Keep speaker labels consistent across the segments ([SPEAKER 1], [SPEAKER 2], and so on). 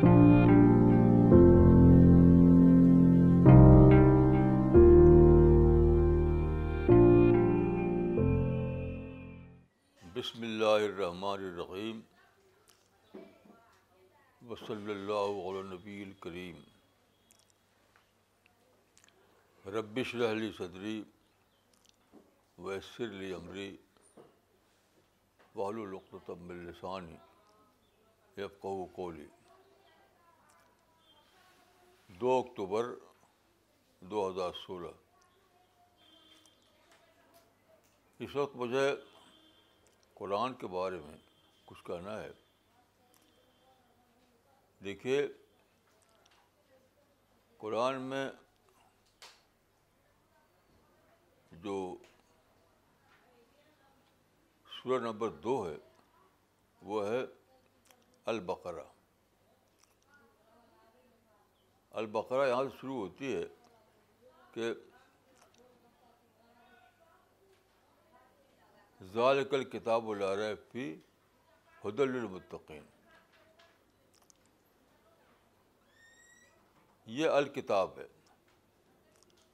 [SPEAKER 1] بسم اللہ الرحمن الرحیم وصلی اللہ علیہ نبی الکریم ربش رحلی صدری ویسر لی عمری وحل القتم السانی یفقہ قولی دو اکتوبر دو ہزار سولہ۔ اس وقت مجھے قرآن کے بارے میں کچھ کہنا ہے۔ دیکھیے، قرآن میں جو سورہ نمبر دو ہے، وہ ہے البقرہ۔ البقرہ یہاں سے شروع ہوتی ہے کہ ذالک الکتاب العرب فی حد المتقین یہ الکتاب ہے۔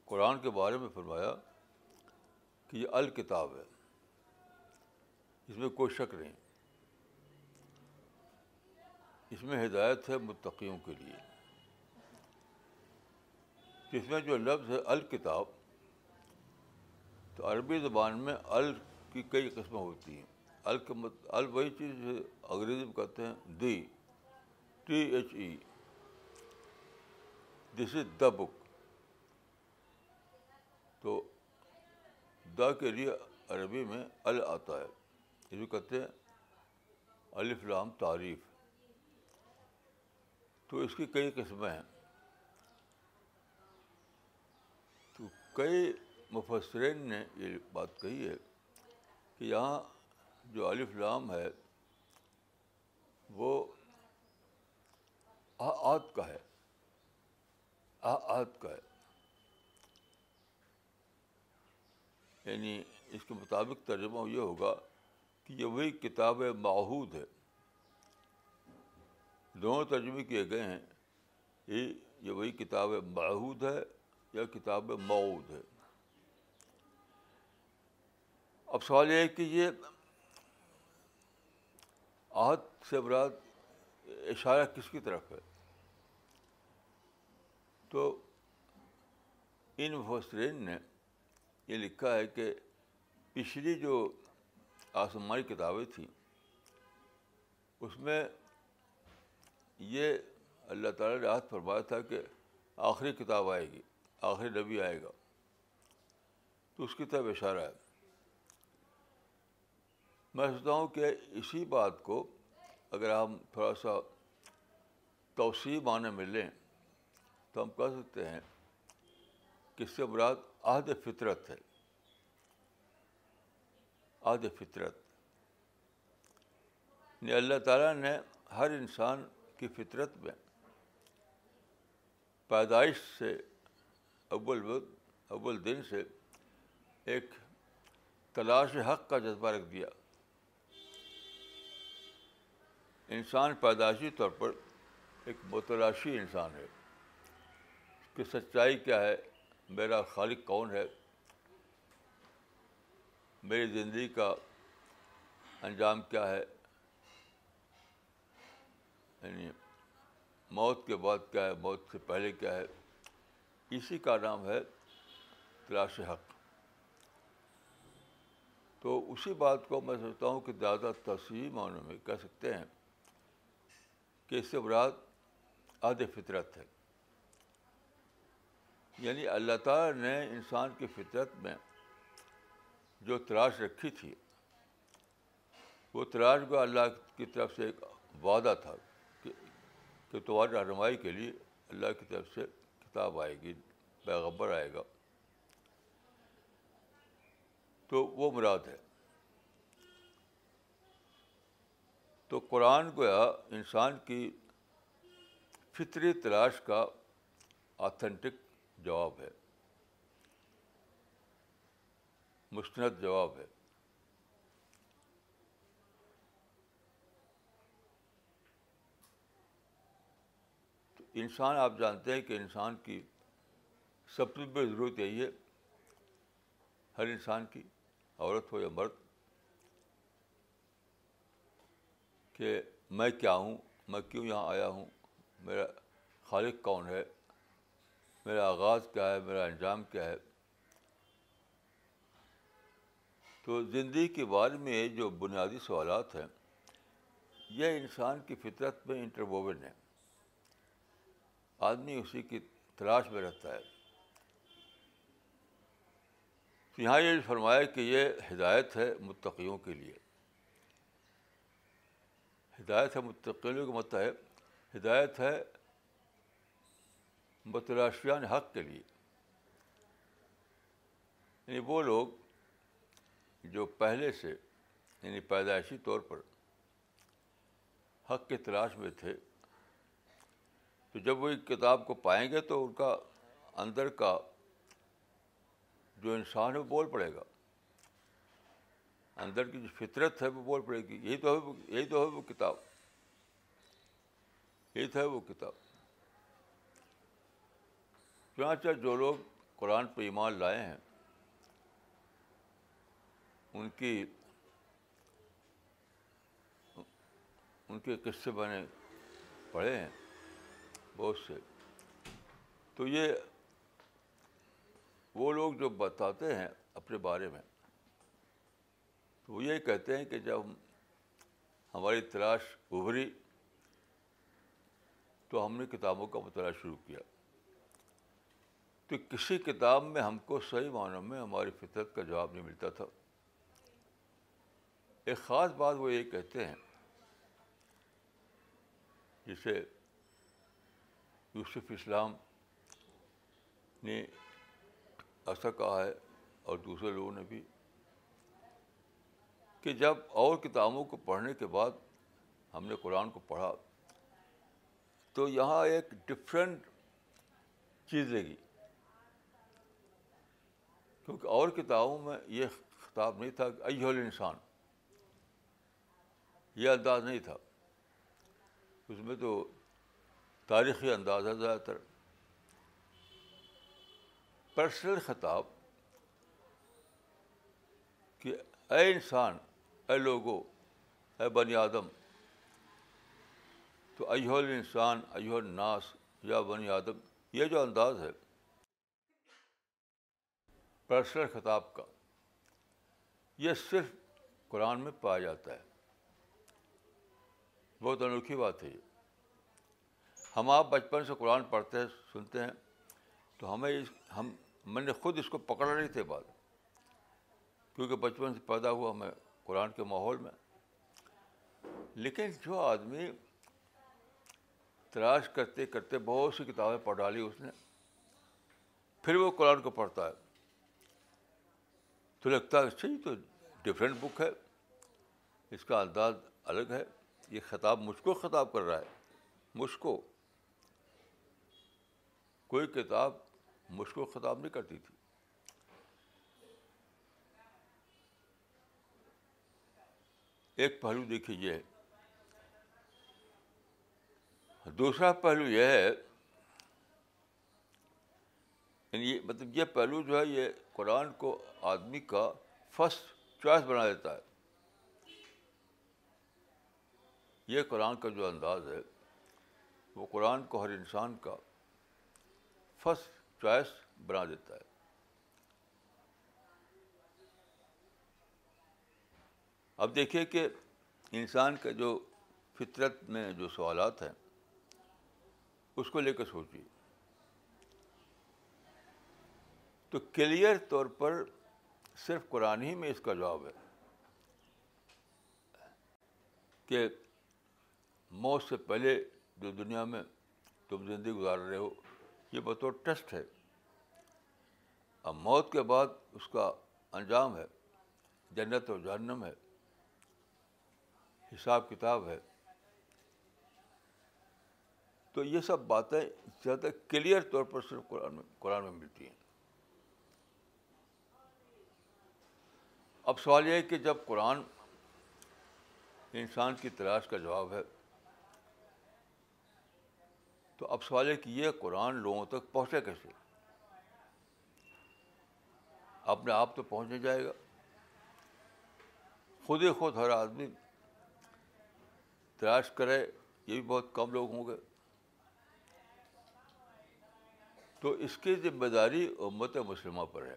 [SPEAKER 1] قرآن کے بارے میں فرمایا کہ یہ الکتاب ہے۔ اس میں کوئی شک نہیں۔ اس میں ہدایت ہے متقیوں کے لیے۔ اس میں جو لفظ ہے الکتاب، تو عربی زبان میں ال کی کئی قسمیں ہوتی ہیں۔ ال کے مت، ال وہی چیز انگریزی میں کہتے ہیں دی، ٹی ایچ ای دس از دا بک۔ تو دا کے لیے عربی میں ال آتا ہے۔ یہ بھی کہتے ہیں الف لام تعریف تو اس کی کئی قسمیں ہیں تو کئی مفسرین نے یہ بات کہی ہے کہ یہاں جو الف لام ہے، وہ آت کا ہے۔ آت کا ہے۔ یعنی اس کے مطابق ترجمہ یہ ہوگا کہ یہ وہی کتاب معہود ہے۔ دونوں ترجمے کیے گئے ہیں۔ یہ یہ وہی کتاب معہود ہے۔ یا کتاب معود ہے۔ اب سوال یہ ہے کہ یہ آہت سے براد اشارہ کس کی طرف ہے؟ تو ان مفسرین نے یہ لکھا ہے کہ پچھلی جو آسمانی کتابیں تھیں، اس میں یہ اللہ تعالیٰ نے ہاتھ فرمایا تھا کہ آخری کتاب آئے گی۔ آخری نبی آئے گا۔ تو اس کی طرف اشارہ ہے۔ میں سوچتا ہوں کہ اسی بات کو اگر ہم تھوڑا سا توسیع معنی میں لیں، تو ہم کہہ سکتے ہیں کہ اس سے مراد عہد فطرت ہے۔ عہد فطرت۔ یعنی اللہ تعالیٰ نے ہر انسان کی فطرت میں پیدائش سے اول وقت، اول دن سے ایک تلاش حق کا جذبہ رکھ دیا۔ انسان پیدائشی طور پر ایک متلاشی انسان ہے۔ کہ سچائی کیا ہے؟ میرا خالق کون ہے؟ میری زندگی کا انجام کیا ہے؟ یعنی موت کے بعد کیا ہے؟ موت سے پہلے کیا ہے؟ اسی کا نام ہے تلاش حق۔ تو اسی بات کو میں سوچتا ہوں کہ زیادہ تصویر معنوں میں کہہ سکتے ہیں کہ اس سے مراد عہد فطرت ہے۔ یعنی اللہ تعالیٰ نے انسان کی فطرت میں جو تلاش رکھی تھی، وہ تلاش کو اللہ کی طرف سے ایک وعدہ تھا کہ کہ تمہاری رہنمائی کے لیے اللہ کی طرف سے کتاب آئے گی پیغبر آئے گا۔ تو وہ مراد ہے۔ تو قرآن گویا انسان کی فطری تلاش کا آتھینٹک جواب ہے۔ مستند جواب ہے۔ انسان، آپ جانتے ہیں کہ انسان کی سب سے بڑی ضرورت یہی ہے، ہر انسان کی، عورت ہو یا مرد، کہ میں کیا ہوں، میں کیوں یہاں آیا ہوں، میرا خالق کون ہے، میرا آغاز کیا ہے، میرا انجام کیا ہے۔ تو زندگی کے بارے میں جو بنیادی سوالات ہیں، یہ انسان کی فطرت میں انٹرووون ہے آدمی اسی کی تلاش میں رہتا ہے۔ تو یہاں یہ فرمایا کہ یہ ہدایت ہے متقیوں کے لیے۔ ہدایت ہے متقیوں کا مطلب ہے، ہدایت ہے متلاشیان حق کے لیے۔ یعنی وہ لوگ جو پہلے سے یعنی پیدائشی طور پر حق کی تلاش میں تھے تو جب وہ کتاب کو پائیں گے تو ان کا اندر کا جو انسان ہے وہ بول پڑے گا۔ اندر کی جو فطرت ہے وہ بول پڑے گی۔ یہی تو ہے یہی تو ہے وہ کتاب۔ یہی تو ہے وہ کتاب۔ چنانچہ جو لوگ قرآن پہ ایمان لائے ہیں، ان کی ان کے قصے میں نے پڑھے ہیں۔ بہت سے۔ تو یہ وہ لوگ جو بتاتے ہیں اپنے بارے میں، تو وہ یہ کہتے ہیں کہ جب ہماری تلاش ابھری تو ہم نے کتابوں کا مطالعہ شروع کیا۔ تو کسی کتاب میں ہم کو صحیح معنوں میں ہماری فطرت کا جواب نہیں ملتا تھا۔ ایک خاص بات وہ یہ کہتے ہیں، جسے یوسف اسلام نے ایسا کہا ہے اور دوسرے لوگوں نے بھی کہ جب اور کتابوں کو پڑھنے کے بعد ہم نے قرآن کو پڑھا، تو یہاں ایک ڈفرینٹ چیز لگی کیونکہ اور کتابوں میں یہ خطاب نہیں تھا کہ ایہل انسان یہ انداز نہیں تھا۔ اس میں تو تاریخی انداز ہے زیادہ تر۔ پرسنل خطاب کہ اے انسان، اے لوگو، اے بنی آدم، تو ایہل انسان ایہل ناس یا بنی آدم، یہ جو انداز ہے۔ پرسنل خطاب کا، یہ صرف قرآن میں پایا جاتا ہے۔ بہت انوکھی بات ہے یہ۔ ہم آپ بچپن سے قرآن پڑھتے ہیں سنتے ہیں، تو ہمیں اس ہم میں نے خود اس کو پکڑا نہیں تھے بات کیونکہ بچپن سے پیدا ہوا میں قرآن کے ماحول میں۔ لیکن جو آدمی تلاش کرتے کرتے بہت سی کتابیں پڑھ ڈالی اس نے، پھر وہ قرآن کو پڑھتا ہے۔ تو لگتا ہے اچھا، صحیح تو ڈفرینٹ بک ہے۔ اس کا انداز الگ ہے۔ یہ خطاب مجھ کو خطاب کر رہا ہے۔ مجھ کو۔ کوئی کتاب مجھ کو خطاب نہیں کرتی تھی۔ ایک پہلو دیکھیے یہ۔ ہے دوسرا پہلو یہ ہے یعنی مطلب یہ پہلو جو ہے، یہ قرآن کو آدمی کا فرسٹ چوائس بنا دیتا ہے۔ یہ قرآن کا جو انداز ہے، وہ قرآن کو ہر انسان کا فرسٹ چوائس بنا دیتا ہے۔ اب دیکھیے کہ انسان کا جو فطرت میں جو سوالات ہیں، اس کو لے کر سوچیے۔ تو کلیئر طور پر صرف قرآن ہی میں اس کا جواب ہے کہ موت سے پہلے جو دنیا میں تم زندگی گزار رہے ہو یہ بطور ٹیسٹ ہے۔ اب موت کے بعد اس کا انجام ہے، جنت و جہنم ہے۔ حساب کتاب ہے۔ تو یہ سب باتیں زیادہ کلیئر طور پر صرف قرآن میں قرآن میں ملتی ہیں۔ اب سوال یہ ہے کہ جب قرآن انسان کی تلاش کا جواب ہے تو اب سوال ہے کہ یہ قرآن لوگوں تک پہنچے کیسے؟ اپنے آپ تو پہنچ نہیں جائے گا۔ خود ہی خود ہر آدمی تلاش کرے، یہ بھی بہت کم لوگ ہوں گے۔ تو اس کی ذمہ داری امت مسلمہ پر ہے۔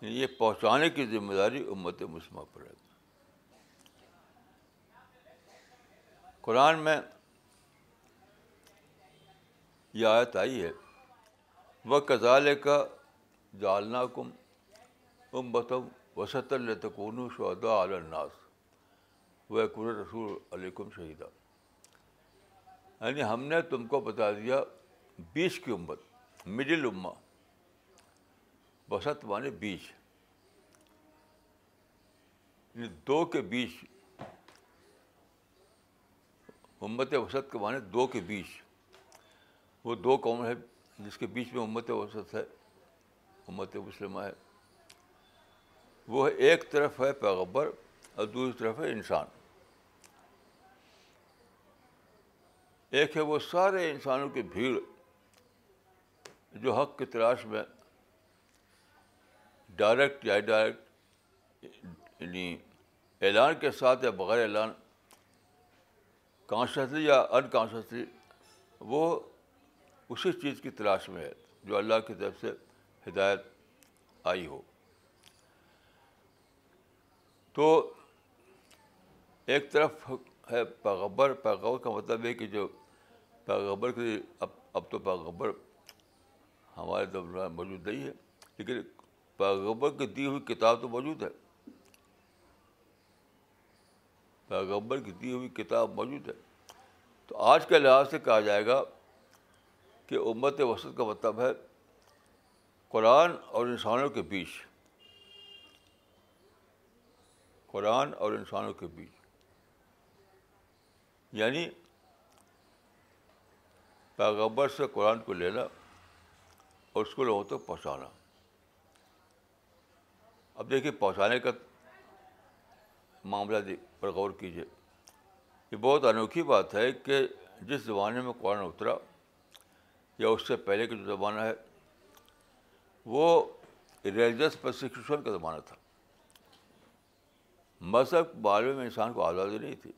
[SPEAKER 1] یعنی یہ پہنچانے کی ذمہ داری امت مسلمہ پر ہے۔ قرآن میں یہ آیت آئی ہے وہ کزال کا جالنا کم ام بتم وسط التکون شہدا الناس۔ وہ قر رسول علیکم شہیدہ یعنی ہم نے تم کو بتا دیا بیچ کی امت، مڈل اما وسط مانے بیچ۔ یعنی دو کے بیچ امت وسط کے معنی دو کے بیچ۔ وہ دو قوم ہے جس کے بیچ میں امت وسط ہے، امت مسلمہ ہے۔ وہ ایک طرف ہے پیغبر اور دوسری طرف ہے انسان۔ ایک ہے وہ سارے انسانوں کی بھیڑ جو حق کی تلاش میں ڈائریکٹ یا ڈائریکٹ یعنی اعلان کے ساتھ یا بغیر اعلان کانشیسلی یا انکانشیسلی وہ اسی چیز کی تلاش میں ہے جو اللہ کی طرف سے ہدایت آئی ہو۔ تو ایک طرف ہے پیغبر پیغبر کا مطلب ہے کہ جو پیغبر کے اب اب تو پیغبر ہمارے دور موجود نہیں ہے، لیکن پیغبر کی دی ہوئی کتاب تو موجود ہے۔ پیغبر کی دی ہوئی کتاب موجود ہے۔ تو آج کے لحاظ سے کہا جائے گا کہ امت وسط کا مطلب ہے قرآن اور انسانوں کے بیچ۔ قرآن اور انسانوں کے بیچ۔ یعنی پیغبر سے قرآن کو لینا اور اس کو لوگوں تک پہنچانا۔ اب دیکھیے پہنچانے کا معاملہ پر غور کیجیے یہ بہت انوکھی بات ہے کہ جس زمانے میں قرآن اترا یا اس سے پہلے کا جو زمانہ ہے، وہ ریلیجس پرسیکیوشن کا زمانہ تھا۔ مذہب بارے میں انسان کو آزادی نہیں تھی۔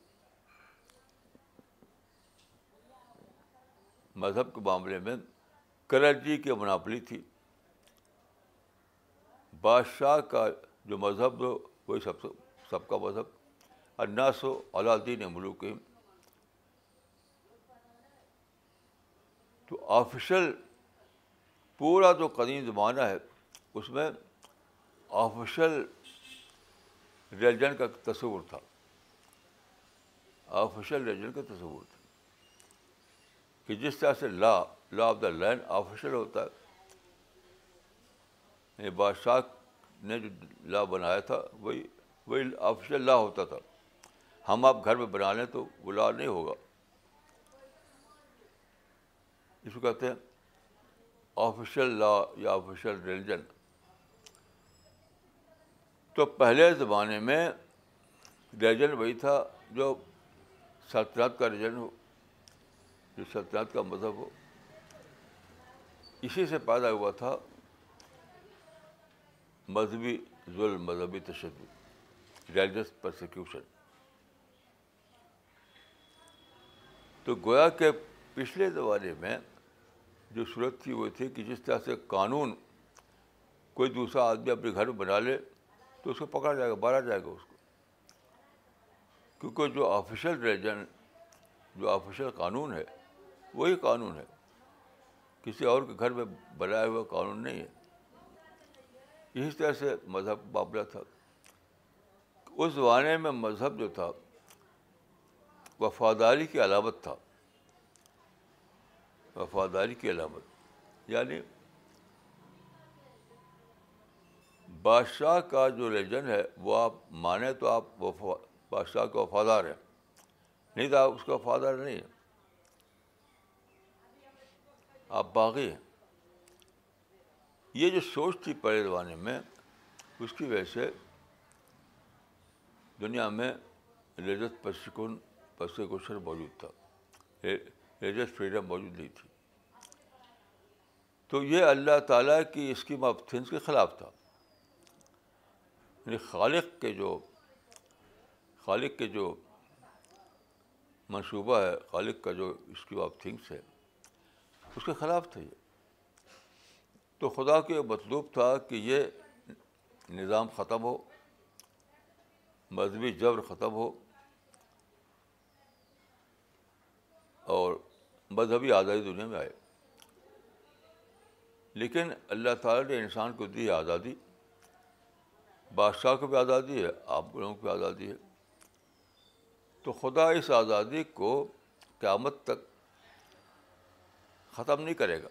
[SPEAKER 1] مذہب کے معاملے میں کرنجی کی مناپلی تھی۔ بادشاہ کا جو مذہب وہی سب سب کا مذہب۔ اناس و الدین ملوک تو آفیشل پورا جو قدیم زمانہ ہے، اس میں آفیشل ریلیجن کا تصور تھا۔ آفیشل ریلیجن کا تصور تھا۔ کہ جس طرح سے law law of the land official ہوتا ہے۔ یعنی بادشاہ نے جو لا بنایا تھا، وہی وہی آفیشیل لا ہوتا تھا۔ ہم آپ گھر میں بنا لیں تو وہ لا نہیں ہوگا۔ اس کو کہتے ہیں آفیشیل لا یا آفیشیل ریلیجن تو پہلے زمانے میں ریلیجن وہی تھا جو سلطنت کا ریلیجن ہو، جو سلطنت کا مذہب ہو۔ اسی سے پیدا ہوا تھا مذہبی ظلم، مذہبی تشدد ریلیجس پرسیکیوشن تو گویا کہ پچھلے زمانے میں جو صورت تھی وہ تھی کہ جس طرح سے قانون کوئی دوسرا آدمی اپنے گھر میں بنا لے تو اس کو پکڑا جائے گا، مارا جائے گا اس کو۔ کیونکہ جو آفیشیل ریلیجن جو آفیشیل قانون ہے، وہی قانون ہے۔ کسی اور کے گھر میں بنایا ہوا قانون نہیں ہے۔ اسی طرح سے مذہب معاملہ تھا۔ اس زمانے میں مذہب جو تھا وفاداری کی علامت تھا۔ وفاداری کی علامت۔ یعنی بادشاہ کا جو ریلیجن ہے، وہ آپ مانیں تو آپ بادشاہ کا وفادار ہیں۔ نہیں تو آپ اس کا وفادار نہیں ہے آپ باغی ہیں۔ یہ جو سوچ تھی پہلے زمانے میں، اس کی وجہ سے دنیا میں ریلیجس پرسکون بس سے کوشچن موجود تھا ریلیجس فریڈم موجود نہیں تھی تو یہ اللہ تعالیٰ کی اسکیم آف تھنگس کے خلاف تھا یعنی خالق کے جو خالق کے جو منصوبہ ہے خالق کا جو اسکیم آف تھنگس ہے اس کے خلاف تھا یہ تو خدا کے مطلوب تھا کہ یہ نظام ختم ہو مذہبی جبر ختم ہو اور مذہبی آزادی دنیا میں آئے۔ لیکن اللہ تعالیٰ نے انسان کو دی آزادی۔ بادشاہ کو بھی آزادی ہے، آپ لوگوں کو بھی آزادی ہے۔ تو خدا اس آزادی کو قیامت تک ختم نہیں کرے گا۔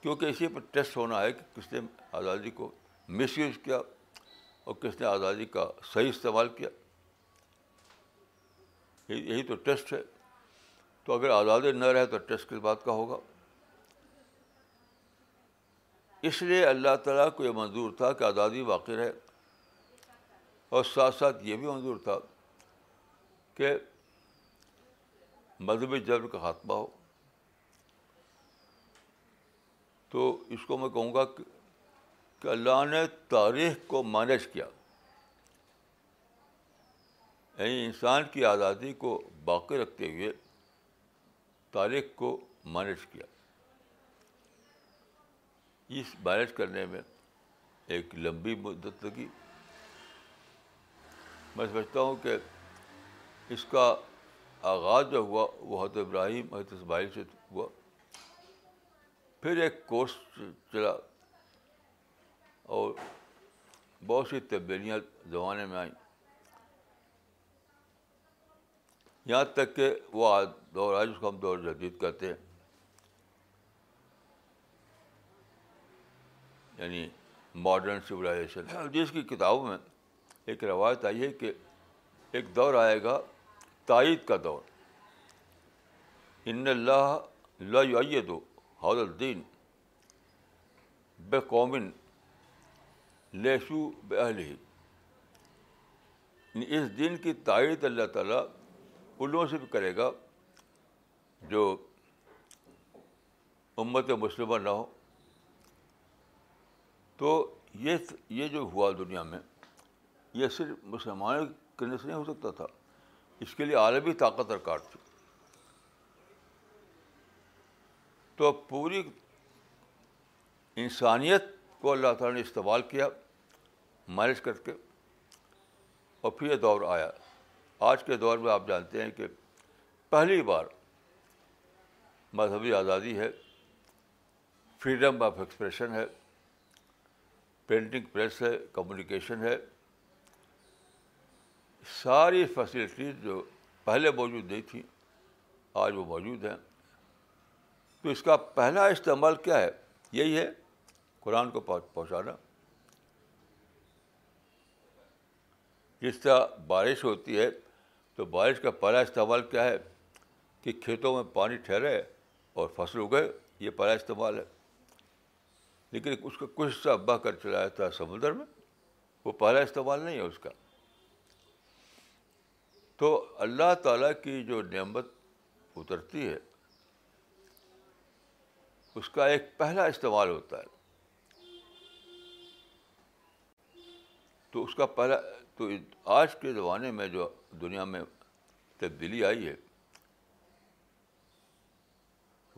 [SPEAKER 1] کیونکہ اسی پر ٹیسٹ ہونا ہے کہ کس نے آزادی کو مس یوز کیا اور کس نے آزادی کا صحیح استعمال کیا۔ یہی تو ٹیسٹ ہے۔ تو اگر آزادی نہ رہے تو ٹیسٹ کس بات کا ہوگا۔ اس لیے اللہ تعالیٰ کو یہ منظور تھا کہ آزادی واقع رہے۔ اور ساتھ ساتھ یہ بھی منظور تھا کہ مذہبی جبر کا خاتمہ ہو۔ تو اس کو میں کہوں گا کہ اللہ نے تاریخ کو مینج کیا۔ یعنی انسان کی آزادی کو باقی رکھتے ہوئے تاریخ کو مینج کیا۔ اس مینج کرنے میں ایک لمبی مدت لگی۔ میں سمجھتا ہوں کہ اس کا آغاز جو ہوا وہ حضرت ابراہیم، حضرت اسماعیل سے ہوا۔ پھر ایک کورس چلا اور بہت سی تبدیلیاں زمانے میں آئیں۔ یہاں تک کہ وہ دور آج اس کو ہم دور جدید کہتے ہیں۔ یعنی ماڈرن سویلائزیشن جس کی کتابوں میں ایک روایت آئی ہے کہ ایک دور آئے گا، تائید کا دور۔ ان اللہ لا دو حض الدین۔ بے قومن، لیسو بے یعنی اس دن کی تائید اللہ تعالیٰ ان لوگوں سے بھی کرے گا۔ جو امت مسلمہ نہ ہو، تو یہ یہ جو ہوا دنیا میں، یہ صرف مسلمانوں کرنے سے نہیں ہو سکتا تھا، اس کے لیے عالمی طاقت درکار تھی۔ تو پوری انسانیت کو اللہ تعالیٰ نے استعمال کیا، مینج کر کے، اور پھر یہ دور آیا۔ آج کے دور میں آپ جانتے ہیں کہ پہلی بار مذہبی آزادی ہے فریڈم آف ایکسپریشن ہے پرنٹنگ پریس ہے کمیونیکیشن ہے۔ ساری فیسلٹیز جو پہلے موجود نہیں تھیں، آج وہ موجود ہیں۔ تو اس کا پہلا استعمال کیا ہے؟ یہی ہے، قرآن کو پہنچانا۔ جس طرح بارش ہوتی ہے، تو بارش کا پہلا استعمال کیا ہے؟ کہ کھیتوں میں پانی ٹھہرے۔ اور فصل اگے یہ پہلا استعمال ہے۔ لیکن اس کا کچھ حصہ بہ کر چلا جاتا ہے سمندر میں، وہ پہلا استعمال نہیں ہے اس کا۔ تو اللہ تعالیٰ کی جو نعمت اترتی ہے، اس کا ایک پہلا استعمال ہوتا ہے۔ تو اس کا پہلا، تو آج کے زمانے میں جو دنیا میں تبدیلی آئی ہے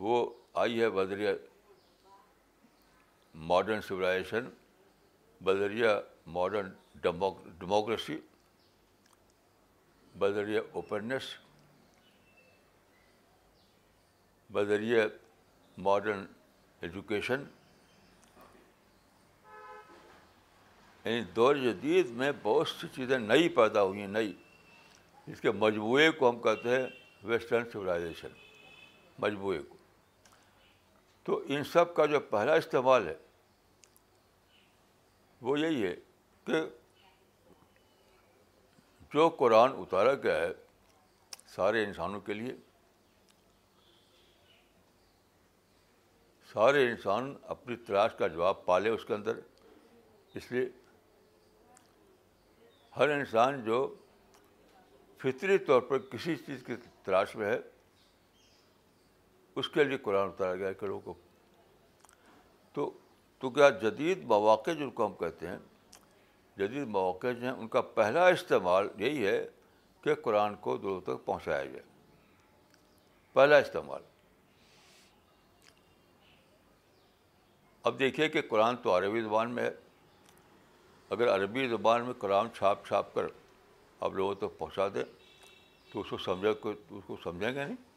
[SPEAKER 1] وہ آئی ہے بذریعہ ماڈرن سویلائزیشن بذریعہ ماڈرن ڈیموکریسی بذریعہ اوپننیس بذریعہ ماڈرن ایجوکیشن یعنی دور جدید میں بہت سی چیزیں نئی پیدا ہوئی ہیں، نئی۔ اس کے مجموعے کو ہم کہتے ہیں ویسٹرن سویلائزیشن مجموعے کو۔ تو ان سب کا جو پہلا استعمال ہے، وہ یہی ہے کہ جو قرآن اتارا گیا ہے سارے انسانوں کے لیے، سارے انسان اپنی تلاش کا جواب پالے اس کے اندر۔ اس لیے ہر انسان جو فطری طور پر کسی چیز کی تلاش میں ہے اس کے لیے قرآن اتارا گیا کہ لوگوں کو۔ تو تو کیا جدید مواقع جن کو ہم کہتے ہیں، جدید مواقع جو ہیں، ان کا پہلا استعمال یہی ہے کہ قرآن کو دور تک پہنچایا جائے پہلا استعمال۔ اب دیکھیے کہ قرآن تو عربی زبان میں ہے۔ اگر عربی زبان میں قرآن چھاپ چھاپ کر آپ لوگوں تک پہنچا دیں، تو اس کو سمجھے کو اس کو سمجھیں گے نہیں؟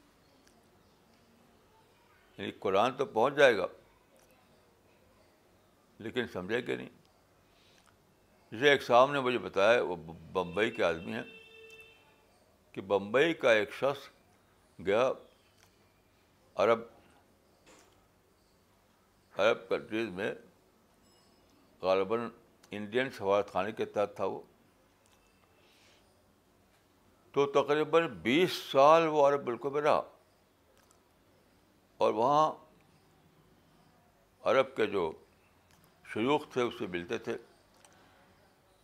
[SPEAKER 1] یعنی قرآن تو پہنچ جائے گا، لیکن سمجھے کہ نہیں؟ جسے ایک صاحب نے مجھے بتایا، وہ بمبئی کے آدمی ہیں، کہ بمبئی کا ایک شخص گیا عرب عرب کنٹریز میں غالباً انڈین سفارت خانے کے تحت تھا وہ۔ تو تقریباً بیس سال وہ عرب ملکوں میں رہا۔ اور وہاں عرب کے جو شیوخ تھے، اس سے ملتے تھے۔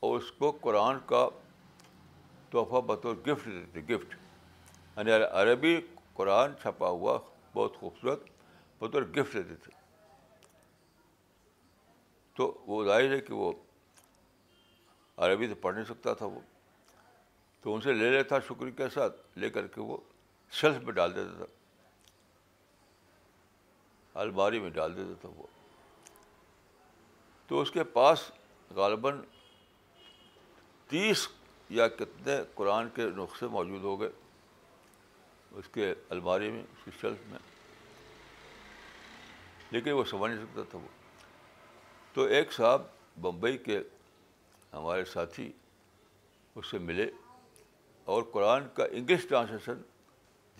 [SPEAKER 1] اور اس کو قرآن کا تحفہ بطور گفٹ دیتے تھے، گفٹ۔ یعنی عربی قرآن چھپا ہوا، بہت خوبصورت، بطور گفٹ دیتے تھے۔ تو وہ ظاہر ہے کہ وہ عربی تو پڑھ نہیں سکتا تھا وہ۔ تو ان سے لے لیتا شکر کے ساتھ، لے کر کے وہ شیلف میں ڈال دیتا تھا۔ الماری میں ڈال دیتا تھا وہ۔ تو اس کے پاس غالباً تیس یا کتنے قرآن کے نسخے موجود ہو گئے اس کے الماری میں، اس کی شیلف میں۔ لیکن وہ سمجھ نہیں سکتا تھا وہ۔ تو ایک صاحب بمبئی کے ہمارے ساتھی اس سے ملے اور قرآن کا انگلش ٹرانسلیشن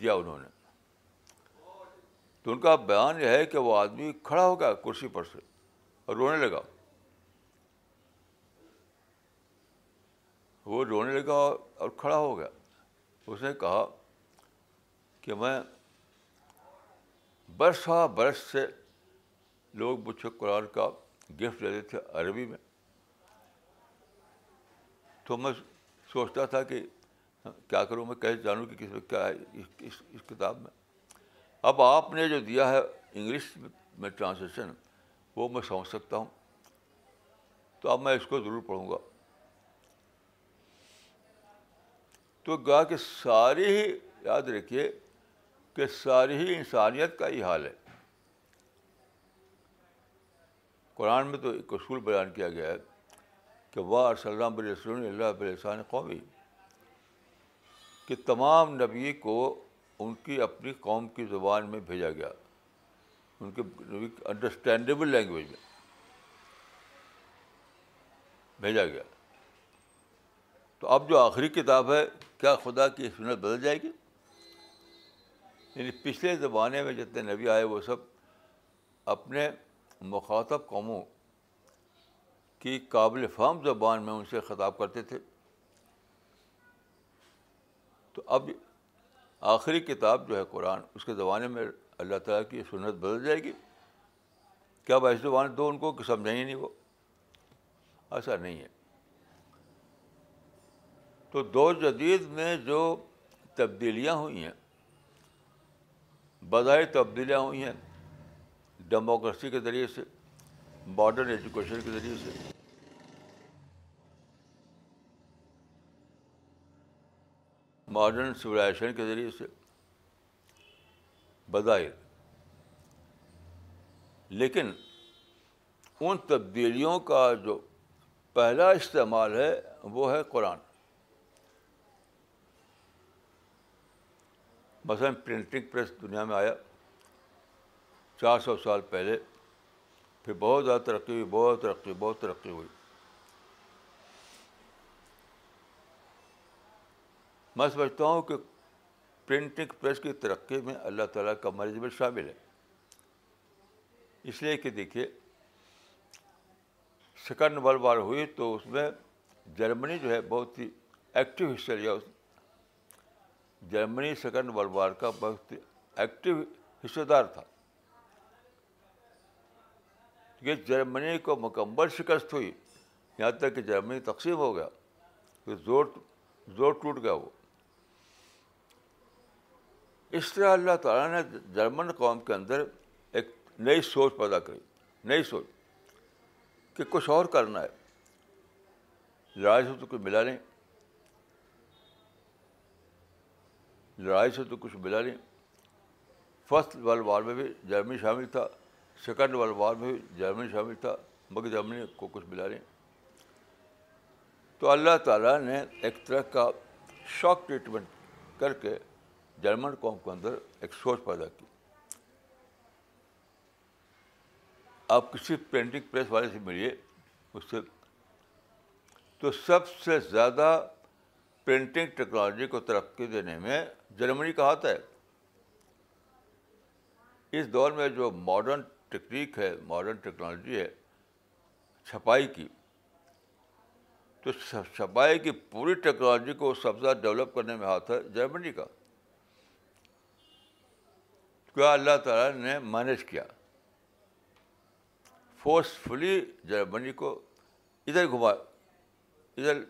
[SPEAKER 1] دیا انہوں نے۔ تو ان کا بیان یہ ہے کہ وہ آدمی کھڑا ہو گیا کرسی پر سے اور رونے لگا۔ وہ رونے لگا اور کھڑا ہو گیا۔ اس نے کہا کہ میں برسہ برس سے لوگ مجھ سے قرآن کا گفٹ دیتے تھے عربی میں۔ تو میں سوچتا تھا کہ کیا کروں، میں کیسے جانوں کہ کس میں کیا ہے اس اس کتاب میں۔ اب آپ نے جو دیا ہے انگلش میں ٹرانسلیشن، وہ میں سمجھ سکتا ہوں۔ تو اب میں اس کو ضرور پڑھوں گا۔ تو گا کہ ساری ہی، یاد رکھیے کہ ساری ہی انسانیت کا ہی حال ہے۔ قرآن میں تو ایک اصول بیان کیا گیا ہے کہ واہ سلام رسول اللہ بلسان قومی کہ تمام نبی کو ان کی اپنی قوم کی زبان میں بھیجا گیا۔ ان کے انڈرسٹینڈیبل لینگویج میں بھیجا گیا۔ تو اب جو آخری کتاب ہے، کیا خدا کی سنت بدل جائے گی؟ یعنی پچھلے زمانے میں جتنے نبی آئے، وہ سب اپنے مخاطب قوموں کی قابل فہم زبان میں ان سے خطاب کرتے تھے۔ تو اب آخری کتاب جو ہے قرآن، اس کے زمانے میں اللہ تعالیٰ کی سنت بدل جائے گی۔ کیا اب زبان دو ان کو کہ سمجھیں ہی نہیں وہ؟ ایسا نہیں ہے۔ تو دو جدید میں جو تبدیلیاں ہوئی ہیں، بظاہر تبدیلیاں ہوئی ہیں ڈیموکریسی کے ذریعے سے ماڈرن ایجوکیشن کے ذریعے سے ماڈرن سویلائزیشن کے ذریعے سے بظاہر۔ لیکن ان تبدیلیوں کا جو پہلا استعمال ہے وہ ہے قرآن۔ مثلاً پرنٹنگ پریس دنیا میں آیا چار سو سال پہلے، پھر بہت زیادہ ترقی ہوئی، بہت ترقی بہت ترقی ہوئی۔ میں سمجھتا ہوں کہ پرنٹنگ پریس کی ترقی میں اللہ تعالیٰ کا مینجمنٹ شامل ہے۔ اس لیے کہ دیکھیے سیکنڈ ورلڈ وار ہوئی تو اس میں جرمنی جو ہے بہت ہی ایکٹیو حصہ لیا۔ اس جرمنی سیکنڈ ورلڈ وار کا بہت ایکٹیو حصے دار تھا۔ کیونکہ جرمنی کو مکمل شکست ہوئی۔ یہاں تک کہ جرمنی تقسیم ہو گیا۔ پھر زور زور ٹوٹ گیا وہ۔ اس طرح اللہ تعالیٰ نے جرمن قوم کے اندر ایک نئی سوچ پیدا کری، نئی سوچ کہ کچھ اور کرنا ہے۔ لڑائی سے تو کچھ ملا نہیں۔ لڑائی سے تو کچھ ملا نہیں۔ فرسٹ ورلڈ وار میں بھی جرمنی شامل تھا، سیکنڈ ورلڈ وار میں بھی جرمنی شامل تھا، مگر جرمنی کو کچھ ملا نہیں۔ تو اللہ تعالیٰ نے ایک طرح کا شاک ٹریٹمنٹ کر کے جرمن قوم کے اندر ایک سوچ پیدا کی آپ کسی پرنٹنگ پریس والے سے ملیے اس سے تو سب سے زیادہ پرنٹنگ ٹیکنالوجی کو ترقی دینے میں جرمنی کا ہاتھ ہے اس دور میں جو ماڈرن ٹیکنیک ہے ماڈرن ٹیکنالوجی ہے چھپائی کی تو چھپائی کی پوری ٹیکنالوجی کو سب سے زیادہ ڈیولپ کرنے میں ہاتھ ہے جرمنی کا کیا اللہ تعالیٰ نے مینیج کیا؟ فورسفلی جرمنی کو ادھر گھما، ادھر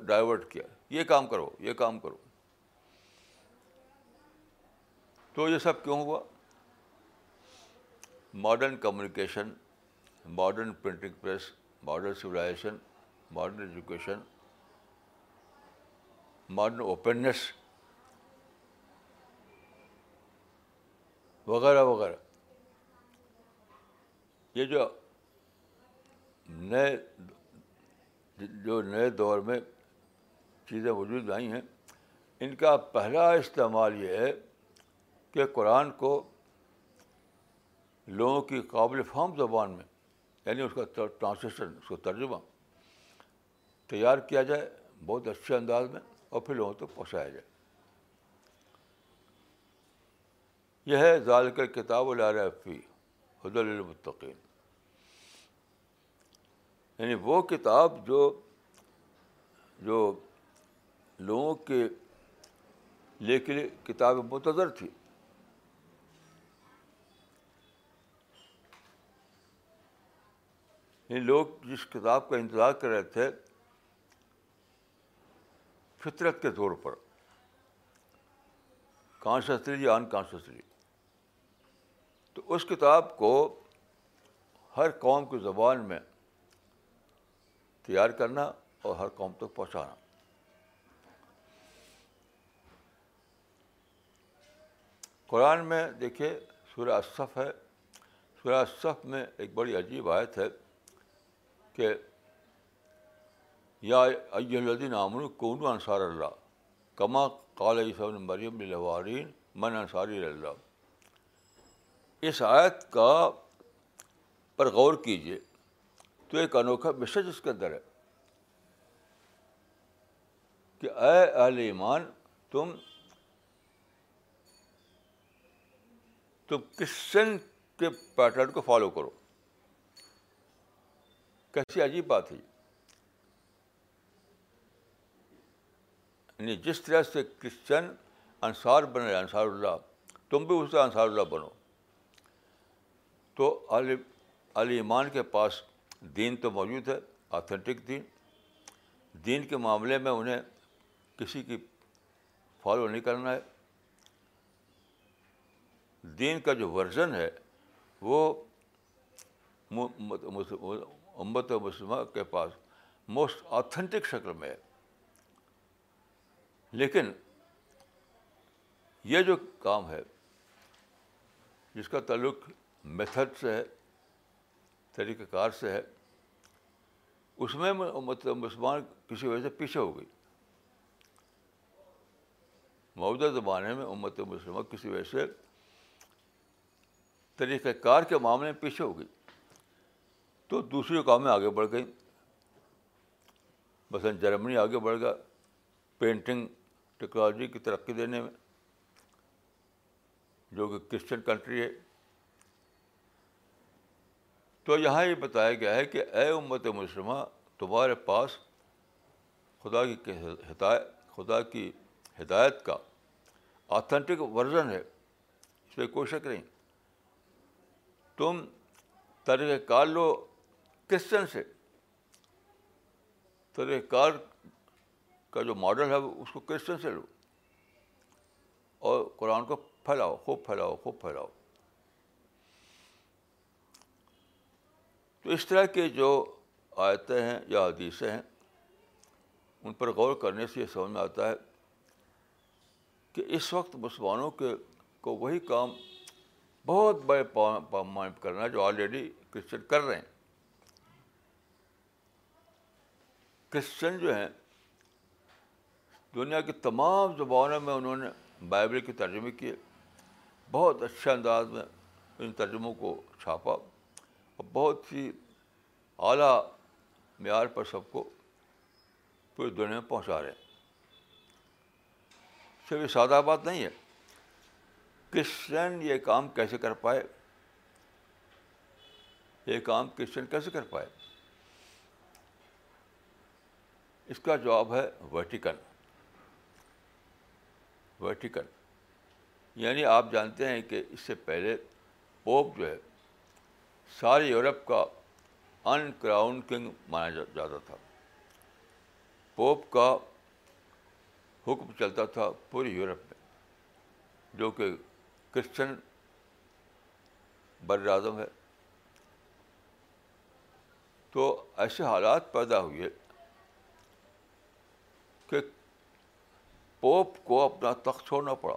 [SPEAKER 1] ڈائیورٹ کیا، یہ کام کرو، یہ کام کرو۔ تو یہ سب کیوں ہوا؟ Modern communication modern printing press modern civilization modern education modern openness وغیرہ وغیرہ۔ یہ جو نئے جو نئے دور میں چیزیں وجود آئی ہیں، ان کا پہلا استعمال یہ ہے کہ قرآن کو لوگوں کی قابل فہم زبان میں یعنی اس کا ٹرانسلیشن اس کو ترجمہ تیار کیا جائے بہت اچھے انداز میں اور پھر لوگوں تک پہنچایا جائے۔ یہ ہے ذالک کتاب العرفی حد المطقین یعنی وہ کتاب جو جو لوگوں کے لے کے لیے کتاب متضر تھی۔ یعنی لوگ جس کتاب کا انتظار کر رہے تھے فطرت کے طور پر۔ کانشسلی یا انکانشسلی تو اس کتاب کو ہر قوم کی زبان میں تیار کرنا اور ہر قوم تک پہنچانا۔ قرآن میں دیکھیے سورہ اصف ہے۔ سورہ اصف میں ایک بڑی عجیب آیت ہے کہ یا الدین امن کون انصار اللہ، کما قال عیسیٰ مریم الوارین من انصاری اللہ اس آیت کا پر غور کیجیے تو ایک انوکھا میسج اس کے اندر ہے کہ اے اہل ایمان، تم تم کرسچن کے پیٹرن کو فالو کرو؟ کیسی عجیب بات ہے یعنی جس طرح سے کرسچن انصار بنے، انصار اللہ، تم بھی اس سے انصار اللہ بنو۔ تو علی ایمان کے پاس دین تو موجود ہے آتھینٹک دین۔ دین کے معاملے میں انہیں کسی کی فالو نہیں کرنا ہے۔ دین کا جو ورژن ہے، وہ امت و مسلمہ کے پاس موسٹ آتھینٹک شکل میں ہے۔ لیکن یہ جو کام ہے، جس کا تعلق میتھڈ سے ہے طریقہ کار سے ہے، اس میں مطلب مسلمان کسی وجہ سے پیچھے ہو گئی۔ موجودہ زمانے میں امت مسلمہ کسی وجہ سے طریقہ کار کے معاملے میں پیچھے ہو گئی۔ تو دوسری کامیں آگے بڑھ گئیں۔ مثلاً جرمنی آگے بڑھ گیا، پینٹنگ ٹیکنالوجی کی ترقی دینے میں، جو کہ کرسچن کنٹری ہے۔ تو یہاں یہ بتایا گیا ہے کہ اے امت مسلمہ، تمہارے پاس خدا کی ہدایت، خدا کی ہدایت کا آتھینٹک ورژن ہے، اس میں کوئی شک نہیں۔ تم طریقہ کار لو کرسچن سے؟ طریقہ کار کا جو ماڈل ہے، اس کو کرسچن سے لو؟ اور قرآن کو پھیلاؤ، خوب پھیلاؤ خوب پھیلاؤ۔ تو اس طرح کے جو آیتیں ہیں یا حدیثیں ہیں، ان پر غور کرنے سے یہ سمجھ میں آتا ہے کہ اس وقت مسلمانوں کے کو وہی کام بہت بڑے پیمانے پہ کرنا ہے جو آلریڈی کرسچن کر رہے ہیں۔ کرسچن جو ہیں، دنیا کی تمام زبانوں میں انہوں نے بائبل کی ترجمے کیے، بہت اچھے انداز میں ان ترجموں کو چھاپا۔ اور بہت ہی اعلیٰ معیار پر سب کو پوری دنیا میں پہنچا رہے ہیں۔ صرف یہ سادہ بات نہیں ہے کرسچن یہ کام کیسے کر پائے، یہ کام کرسچن کیسے کر پائے۔ اس کا جواب ہے ویٹیکن ویٹیکن یعنی آپ جانتے ہیں کہ اس سے پہلے پوپ جو ہے سارے یورپ کا ان کراؤن کنگ مانا جاتا تھا۔ پوپ کا حکم چلتا تھا پوری یورپ میں، جو کہ کرسچن بر اعظم ہے۔ تو ایسے حالات پیدا ہوئے کہ پوپ کو اپنا تخت چھوڑنا پڑا۔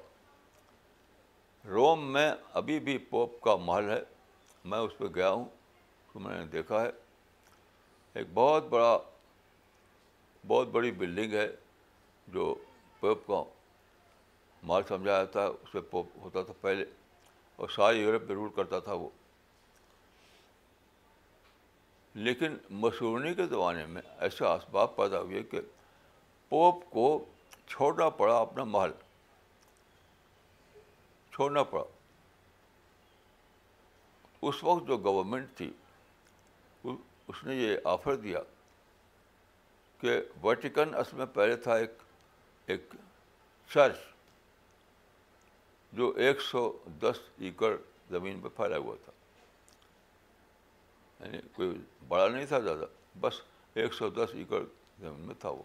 [SPEAKER 1] روم میں ابھی بھی پوپ کا محل ہے۔ میں اس پہ گیا ہوں تو میں نے دیکھا ہے، ایک بہت بڑا، بہت بڑی بلڈنگ ہے جو پوپ کا مال سمجھا جاتا ہے، اس پہ پوپ ہوتا تھا پہلے، اور ساری یورپ میں رول کرتا تھا وہ۔ لیکن مسورنی کے زمانے میں ایسے اسباب پیدا ہوئے کہ پوپ کو چھوڑنا پڑا اپنا محل چھوڑنا پڑا۔ اس وقت جو گورنمنٹ تھی، اس نے یہ آفر دیا کہ ویٹیکن اصل میں پہلے تھا ایک ایک چرچ جو ایک سو دس ایکڑ زمین پہ پھیلا ہوا تھا۔ یعنی کوئی بڑا نہیں تھا زیادہ، بس ایک سو دس ایکڑ زمین میں تھا وہ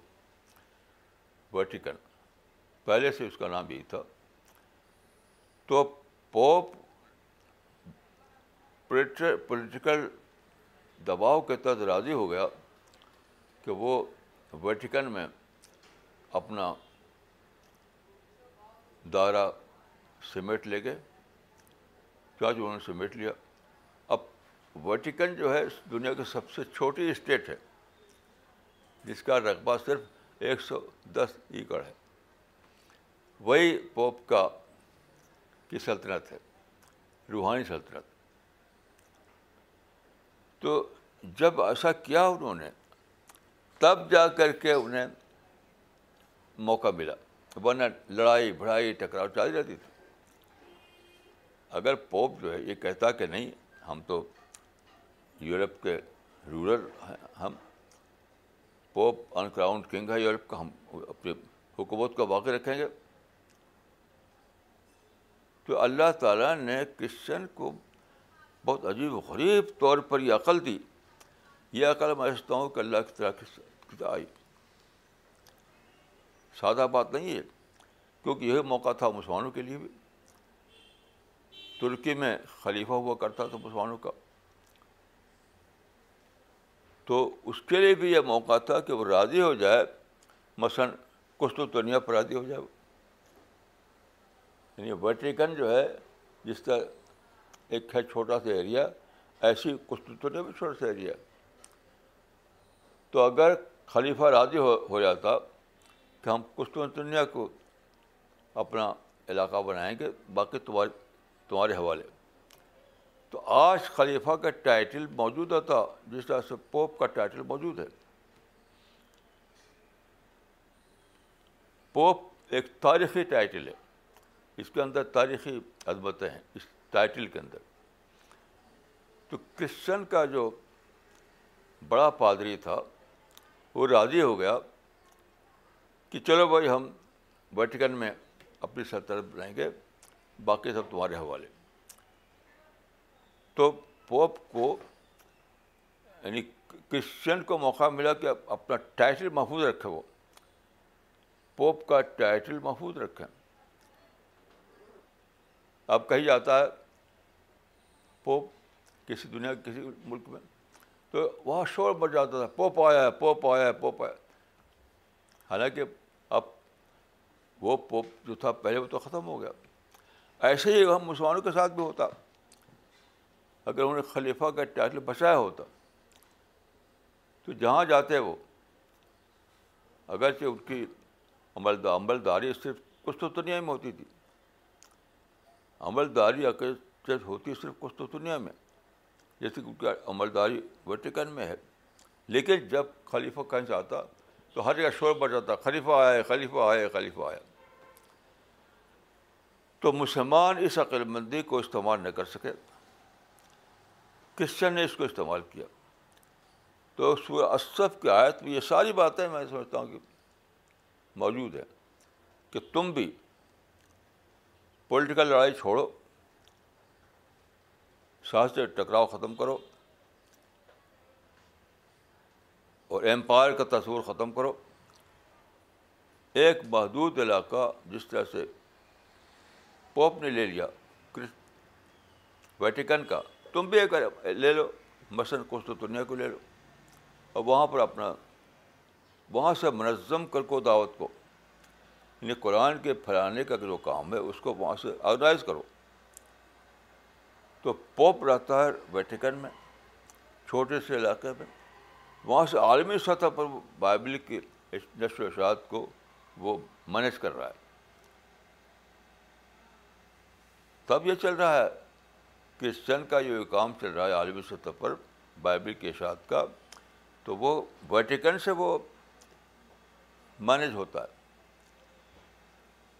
[SPEAKER 1] ویٹیکن پہلے سے اس کا نام یہی تھا۔ تو پوپ پولیٹیکل دباؤ کے تحت راضی ہو گیا کہ وہ ویٹیکن میں اپنا دائرہ سمیٹ لے گئے۔ کیا جو انہوں نے سمیٹ لیا۔ اب ویٹیکن جو ہے، دنیا کی سب سے چھوٹی اسٹیٹ ہے، جس کا رقبہ صرف ایک سو دس ایکڑ ہے۔ وہی پوپ کا کی سلطنت ہے، روحانی سلطنت۔ تو جب ایسا کیا انہوں نے، تب جا کر کے انہیں موقع ملا، ورنہ لڑائی بڑھائی ٹکراؤ چاہتی رہتی تھی۔ اگر پوپ جو ہے یہ کہتا کہ نہیں، ہم تو یورپ کے رولر ہیں، ہم پوپ ان کراؤنڈ کنگ ہے، یورپ کا ہم اپنی حکومت کو باقی رکھیں گے۔ تو اللہ تعالیٰ نے کرسچن کو بہت عجیب و غریب طور پر یہ عقل دی یہ عقل میں سمجھتا ہوں کہ اللہ کی طرح آئی۔ سادہ بات نہیں ہے، کیونکہ یہ موقع تھا مسلمانوں کے لیے بھی۔ ترکی میں خلیفہ ہوا کرتا تھا مسلمانوں کا۔ تو اس کے لیے بھی یہ موقع تھا کہ وہ راضی ہو جائے۔ مثلاً کچھ تو دنیا پر راضی ہو جائے۔ یعنی ویٹیکن جو ہے، جس کا ایک ہے چھوٹا سا ایریا ایسی کچھ تو بھی چھوٹا سا ایریا تو اگر خلیفہ راضی ہو ہو جاتا کہ ہم کچھ دنیا کو اپنا علاقہ بنائیں گے، باقی تمہارے تمہارے حوالے۔ تو آج خلیفہ کا ٹائٹل موجود تھا، جس طرح سے پوپ کا ٹائٹل موجود ہے۔ پوپ ایک تاریخی ٹائٹل ہے۔ اس کے اندر تاریخی عدمتیں ہیں۔ اس ٹائٹل کے اندر۔ تو کرسچن کا جو بڑا پادری تھا، وہ راضی ہو گیا کہ چلو بھائی ہم ویٹیکن میں اپنی سلطنت بنائیں گے، باقی سب تمہارے حوالے۔ تو پوپ کو یعنی کرسچن کو موقع ملا کہ اپنا ٹائٹل محفوظ رکھے وہ۔ پوپ کا ٹائٹل محفوظ رکھیں۔ اب کہیں جاتا ہے پوپ، کسی دنیا، کسی ملک میں۔ تو وہاں شور بڑھ جاتا تھا، پوپ آیا ہے، پوپ آیا ہے، پوپ آیا حالانکہ اب وہ پوپ جو تھا، پہلے وہ تو ختم ہو گیا۔ ایسے ہی ہم مسلمانوں کے ساتھ بھی ہوتا۔ اگر انہوں نے خلیفہ کا ٹائٹل بچایا ہوتا، تو جہاں جاتے وہ، اگرچہ ان کی عمل عمل داری صرف کچھ تو دنیا میں ہوتی تھی۔ عمل داری اگر ہوتی صرف کچھ تو دنیا میں، جیسے کہ ان کی عمل داری ویٹیکن میں ہے۔ لیکن جب خلیفہ کہیں سے آتا تو ہر جگہ شور بڑھ جاتا، خلیفہ آئے خلیفہ آئے، خلیفہ آیا تو مسلمان اس عقل مندی کو استعمال نہ کر سکے۔ کرسچن نے اس کو استعمال کیا۔ تو سورہ اصف کی آیت میں یہ ساری باتیں میں سمجھتا ہوں کہ موجود ہیں کہ تم بھی پولیٹیکل لڑائی چھوڑو۔ ساتھ سے ٹکراؤ ختم کرو اور امپائر کا تصور ختم کرو۔ ایک محدود علاقہ جس طرح سے پوپ نے لے لیا ویٹیکن کا۔ تم بھی ایک لے لو، مثلاً کچھ تو دنیا کو لے لو۔ اور وہاں پر اپنا، وہاں سے منظم کر کو دعوت کو۔ یعنی قرآن کے پھیلانے کا جو کام ہے، اس کو وہاں سے آرگنائز کرو۔ تو پوپ رہتا ہے ویٹیکن میں، چھوٹے سے علاقے میں، وہاں سے عالمی سطح پر وہ بائبل کی نشر و اشاعت کو وہ مینیج کر رہا ہے۔ تب یہ چل رہا ہے کرسچن کا جو کام چل رہا ہے عالمی سطح پر بائبل کی اشاعت کا، تو وہ ویٹیکن سے وہ مینیج ہوتا ہے۔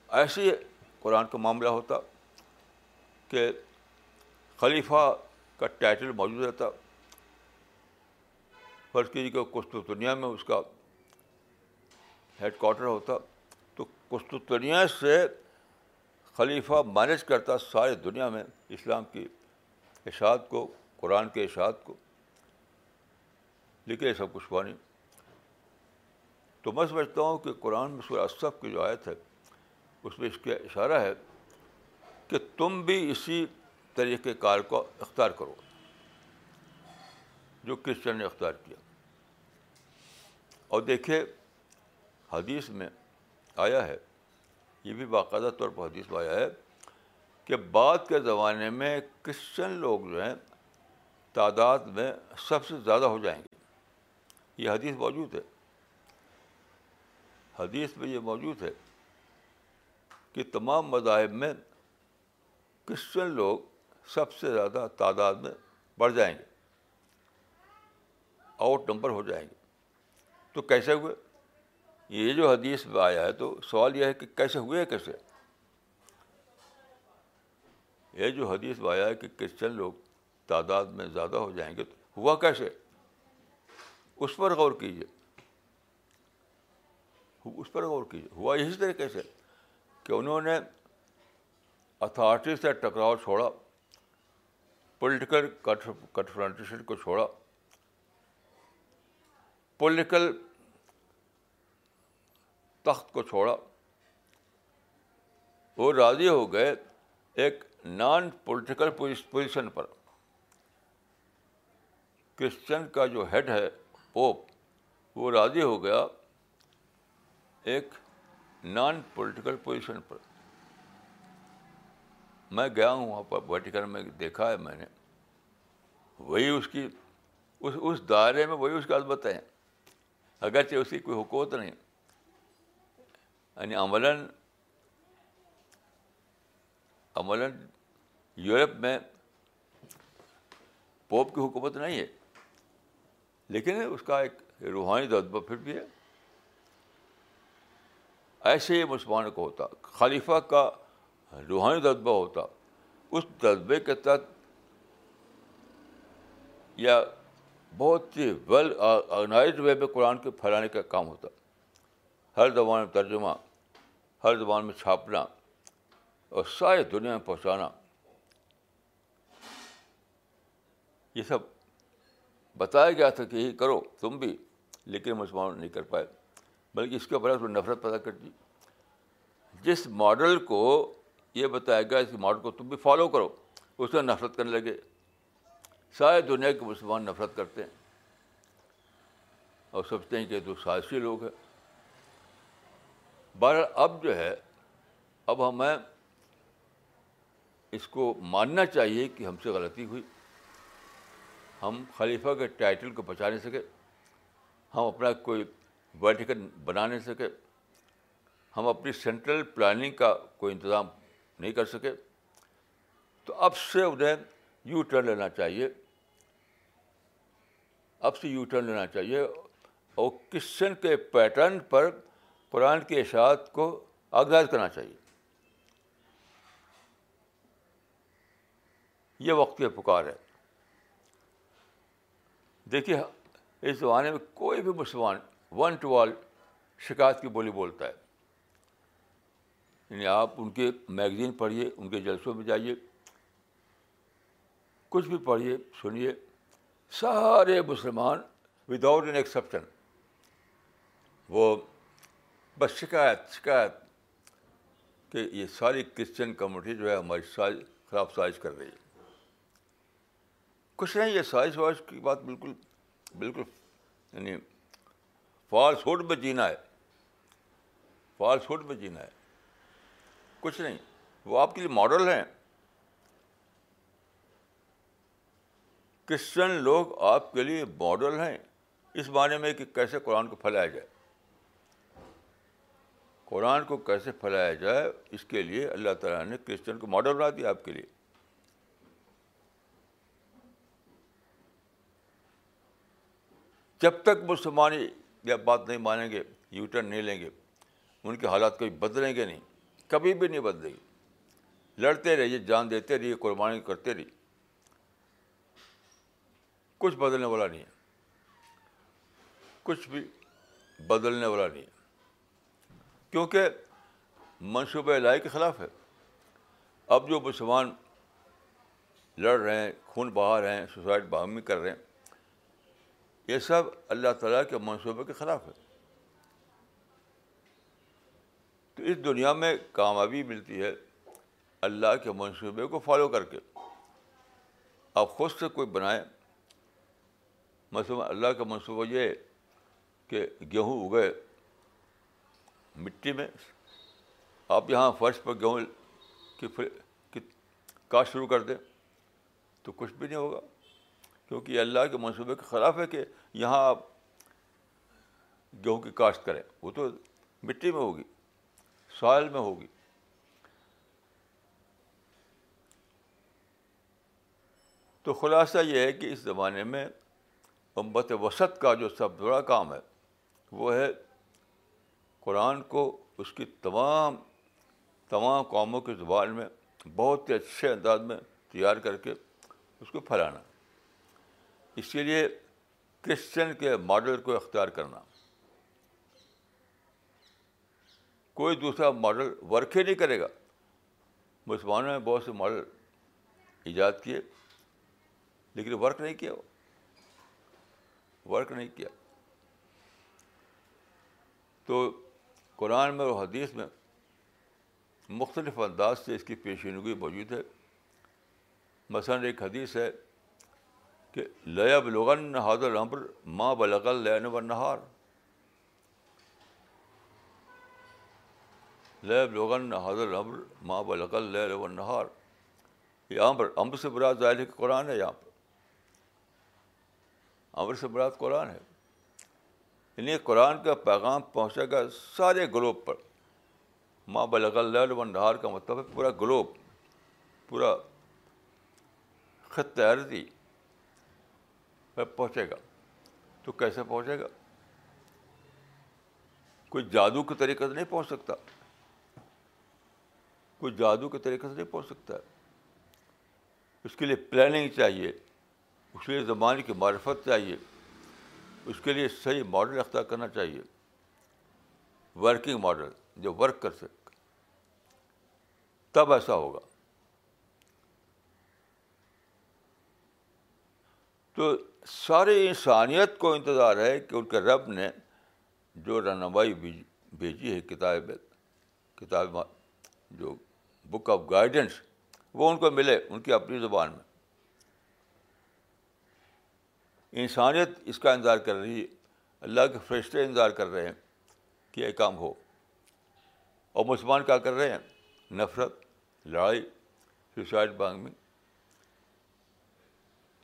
[SPEAKER 1] ایسے قرآن کا معاملہ ہوتا کہ خلیفہ کا ٹائٹل موجود رہتا۔ فرض کیجیے کہ کچھ میں اس کا ہیڈ کوارٹر ہوتا۔ تو کچھ سے خلیفہ مینیج کرتا ساری دنیا میں اسلام کی اشاعت کو، قرآن کے اشاعت کو۔ لیکن یہ سب کچھ ہوا نہیں۔ تو میں سمجھتا ہوں کہ قرآن میں سورہ اصف کی جو آیت ہے، اس میں اس کا اشارہ ہے کہ تم بھی اسی طریقۂ کار کو اختیار کرو۔ جو کرسچن نے اختیار کیا۔ اور دیکھے حدیث میں آیا ہے، یہ بھی باقاعدہ طور پر حدیث میں آیا ہے کہ بعد کے زمانے میں کرسچن لوگ جو ہیں، تعداد میں سب سے زیادہ ہو جائیں گے۔ یہ حدیث موجود ہے۔ حدیث میں یہ موجود ہے کہ تمام مذاہب میں کرسچن لوگ سب سے زیادہ تعداد میں بڑھ جائیں گے۔ آؤٹ نمبر ہو جائیں گے۔ تو کیسے ہوئے؟ یہ جو حدیث میں آیا ہے تو سوال یہ ہے کہ کیسے ہوئے کیسے؟ یہ جو حدیث میں آیا ہے کہ کرسچن لوگ تعداد میں زیادہ ہو جائیں گے تو ہوا کیسے؟ اس پر غور کیجیے اس پر غور کیجیے ہوا اسی طریقے سے کہ انہوں نے اتھارٹی سے ٹکراؤ چھوڑا۔ پولیٹیکل کنفرنٹیشن کو چھوڑا۔ پولیٹیکل تخت کو چھوڑا۔ وہ راضی ہو گئے ایک نان پولیٹیکل پوزیشن پر۔ کرسچن کا جو ہیڈ ہے پوپ وہ راضی ہو گیا ایک نان پولیٹیکل پوزیشن پر۔ میں گیا ہوں، وہاں پر ویٹیکن میں دیکھا ہے میں نے۔ وہی اس کی، اس اس دائرے میں وہی اس کی عزمتیں ہیں۔ اگرچہ اس کی کوئی حکومت نہیں۔ یعنی عملاً عملاً یورپ میں پوپ کی حکومت نہیں ہے۔ لیکن اس کا ایک روحانی دبہ پھر بھی ہے۔ ایسے ہی مسلمان کو ہوتا۔ خلیفہ کا ہاں، روحانی دبہ ہوتا۔ اس دبے کے تحت یا بہت ہی ویل آرگنائزڈ وے میں قرآن کے پھیلانے کا کام ہوتا۔ ہر زبان میں ترجمہ، ہر زبان میں چھاپنا اور ساری دنیا میں پہنچانا۔ یہ سب بتایا گیا تھا کہ یہی کرو تم بھی، لیکن مسلمان نہیں کر پائے، بلکہ اس کے برعکس نفرت پیدا کر دی۔ جس ماڈل کو یہ بتایا گیا اس ماڈل کو تم بھی فالو کرو۔ اس سے نفرت کرنے لگے۔ سارے دنیا کے مسلمان نفرت کرتے ہیں۔ اور سمجھتے ہیں کہ تو سازشی لوگ ہیں۔ بہرحال اب جو ہے، اب ہمیں اس کو ماننا چاہیے کہ ہم سے غلطی ہوئی۔ ہم خلیفہ کے ٹائٹل کو بچا نہیں سکے۔ ہم اپنا کوئی ورٹیکل بنا نہیں سکے۔ ہم اپنی سینٹرل پلاننگ کا کوئی انتظام نہیں کر سکے۔ تو اب سے انہیں یو ٹرن لینا چاہیے۔ اب سے یو ٹرن لینا چاہیے۔ اور کرسچن کے پیٹرن پر قرآن کی اشاعت کو آغاز کرنا چاہیے۔ یہ وقت پکار ہے۔ دیکھیے، اس زمانے میں کوئی بھی مسلمان ون ٹو آل شکایت کی بولی بولتا ہے۔ یعنی آپ ان کے میگزین پڑھیے، ان کے جلسوں میں جائیے، کچھ بھی پڑھیے، سنیے، سارے مسلمان وداؤٹ این ایکسیپشن وہ بس شکایت شکایت کہ یہ ساری کرسچن کمیونٹی جو ہے ہماری سائز خراب سائز کر رہی ہے۔ کچھ نہیں، یہ سائز وائز کی بات بالکل بالکل یعنی فالس ہوڈ میں جینا ہے۔ فالس ہوڈ میں جینا ہے۔ کچھ نہیں، وہ آپ کے لیے ماڈل ہیں۔ کرسچن لوگ آپ کے لیے ماڈل ہیں۔ اس معنی میں کہ کیسے قرآن کو پھیلایا جائے۔ قرآن کو کیسے پھیلایا جائے، اس کے لیے اللہ تعالیٰ نے کرسچن کو ماڈل بنا دیا آپ کے لیے۔ جب تک مسلمان یہ بات نہیں مانیں گے یو ٹرن نہیں لیں گے، ان کے حالات کبھی بدلیں گے نہیں۔ کبھی بھی نہیں بدلے گی لڑتے رہیے، جان دیتے رہیے، قربانی کرتے رہیے۔ کچھ بدلنے والا نہیں ہے۔ کچھ بھی بدلنے والا نہیں ہے۔ کیونکہ منصوبہ لائی کے خلاف ہے۔ اب جو مسلمان لڑ رہے ہیں، خون بہا رہے ہیں، سوسائڈ باہمی کر رہے ہیں، یہ سب اللہ تعالیٰ کے منصوبے کے خلاف ہے۔ تو اس دنیا میں کامیابی ملتی ہے اللہ کے منصوبے کو فالو کر کے۔ آپ خود سے کوئی بنائیں۔ مثلاً اللہ کا منصوبہ یہ کہ گیہوں اگے مٹی میں، آپ یہاں فرش پر گیہوں کی کاشت شروع کر دیں تو کچھ بھی نہیں ہوگا۔ کیونکہ اللہ کے منصوبے کے خلاف ہے کہ یہاں آپ گیہوں کی کاشت کریں۔ وہ تو مٹی میں ہوگی۔ سائل میں ہوگی۔ تو خلاصہ یہ ہے کہ اس زمانے میں امت وسط کا جو سب بڑا کام ہے، وہ ہے قرآن کو اس کی تمام تمام قوموں کی زبان میں بہت ہی اچھے انداز میں تیار کر کے اس کو پھیلانا۔ اس کے لیے کرسچن کے ماڈل کو اختیار کرنا۔ کوئی دوسرا ماڈل ورک ہی نہیں کرے گا۔ مسلمانوں نے بہت سے ماڈل ایجاد کیے، لیکن ورک نہیں کیا۔ وہ ورک نہیں کیا۔ تو قرآن میں اور حدیث میں مختلف انداز سے اس کی پیشینگی موجود ہے۔ مثلاً ایک حدیث ہے کہ لیب لغن حاضر العمر ماں بلغل لین و نہار لیب لغن حاضر العمر ماں بلغل لین و نہار یہ عمر امر سے براد ظاہر ہے کہ قرآن ہے یہاں پر. امر سے براد قرآن ہے. یعنی قرآن کا پیغام پہنچے گا سارے گلوب پر. ماں بلغل لین و نہار کا مطلب ہے پورا گلوب، پورا خط عرضی پہنچے گا. تو کیسے پہنچے گا؟ کوئی جادو کے طریقے سے نہیں پہنچ سکتا. کوئی جادو کے طریقے سے نہیں پہنچ سکتا اس کے لیے پلاننگ چاہیے، اس کے لیے زمانے کی معرفت چاہیے، اس کے لیے صحیح ماڈل اختیار کرنا چاہیے۔ ورکنگ ماڈل جو ورک کر سکے۔ تب ایسا ہوگا۔ تو سارے انسانیت کو انتظار ہے کہ ان کے رب نے جو رہنمائی بھیجی ہے کتاب کتاب جو بک آف گائیڈنس وہ ان کو ملے ان کی اپنی زبان میں۔ انسانیت اس کا انتظار کر رہی ہے، اللہ کے فرشتے انتظار کر رہے ہیں کہ یہ کام ہو۔ اور مسلمان کیا کر رہے ہیں؟ نفرت، لڑائی سوسائڈ بانگ میں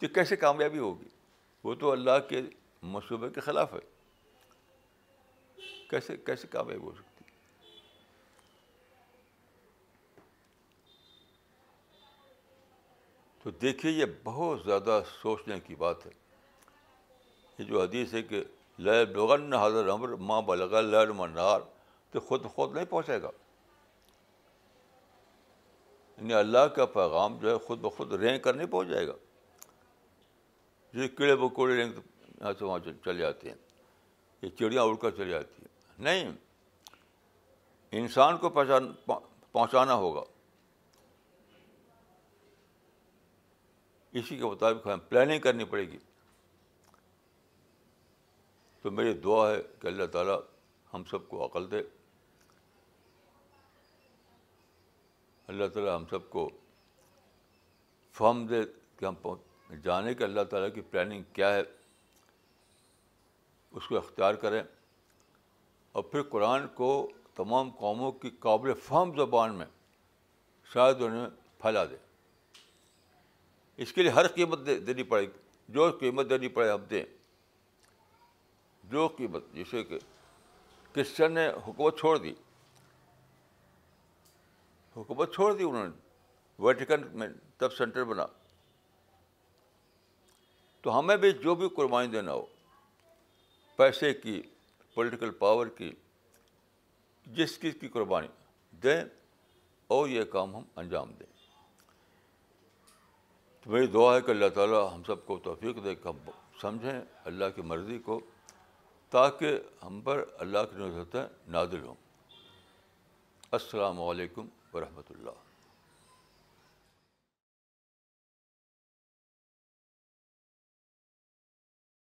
[SPEAKER 1] یہ کیسے کامیابی ہوگی؟ وہ تو اللہ کے منصوبے کے خلاف ہے۔ کیسے کیسے کامیابی ہو سکتی تو دیکھیے، یہ بہت زیادہ سوچنے کی بات ہے۔ یہ جو حدیث ہے کہ لغن حضر عمر ماں بلغ منار تو خود خود نہیں پہنچے گا۔ یعنی اللہ کا پیغام جو ہے خود بخود رینگ کر نہیں پہنچ جائے گا۔ جو کیڑے بکوڑے رینگ یہاں سے وہاں چلے جاتے ہیں، یہ چڑیاں اڑ کر چلی جاتی ہیں۔ نہیں، انسان کو پہچان پہنچانا ہوگا۔ اسی کے مطابق ہمیں پلاننگ کرنی پڑے گی۔ تو میری دعا ہے کہ اللہ تعالیٰ ہم سب کو عقل دے۔ اللہ تعالیٰ ہم سب کو فہم دے کہ ہم جانے کہ اللہ تعالیٰ کی پلاننگ کیا ہے۔ اس کو اختیار کریں۔ اور پھر قرآن کو تمام قوموں کی قابل فہم زبان میں شاید انہیں پھیلا دیں اس کے لیے ہر قیمت دینی پڑے گی۔ جو قیمت دینی پڑے اب دیں۔ جو قیمت، جیسے کہ کرسچن نے حکومت چھوڑ دی۔ حکومت چھوڑ دی، انہوں نے ویٹیکن میں تب سینٹر بنا۔ تو ہمیں بھی جو بھی قربانی دینا ہو، پیسے کی پولیٹیکل پاور کی، جس چیز کی قربانی دیں، اور یہ کام ہم انجام دیں۔ میری دعا ہے کہ اللہ تعالیٰ ہم سب کو توفیق دے کہ ہم سمجھیں اللہ کی مرضی کو تاکہ ہم پر اللہ کی نظرتیں نادل ہوں۔ السلام علیکم ورحمۃ اللہ۔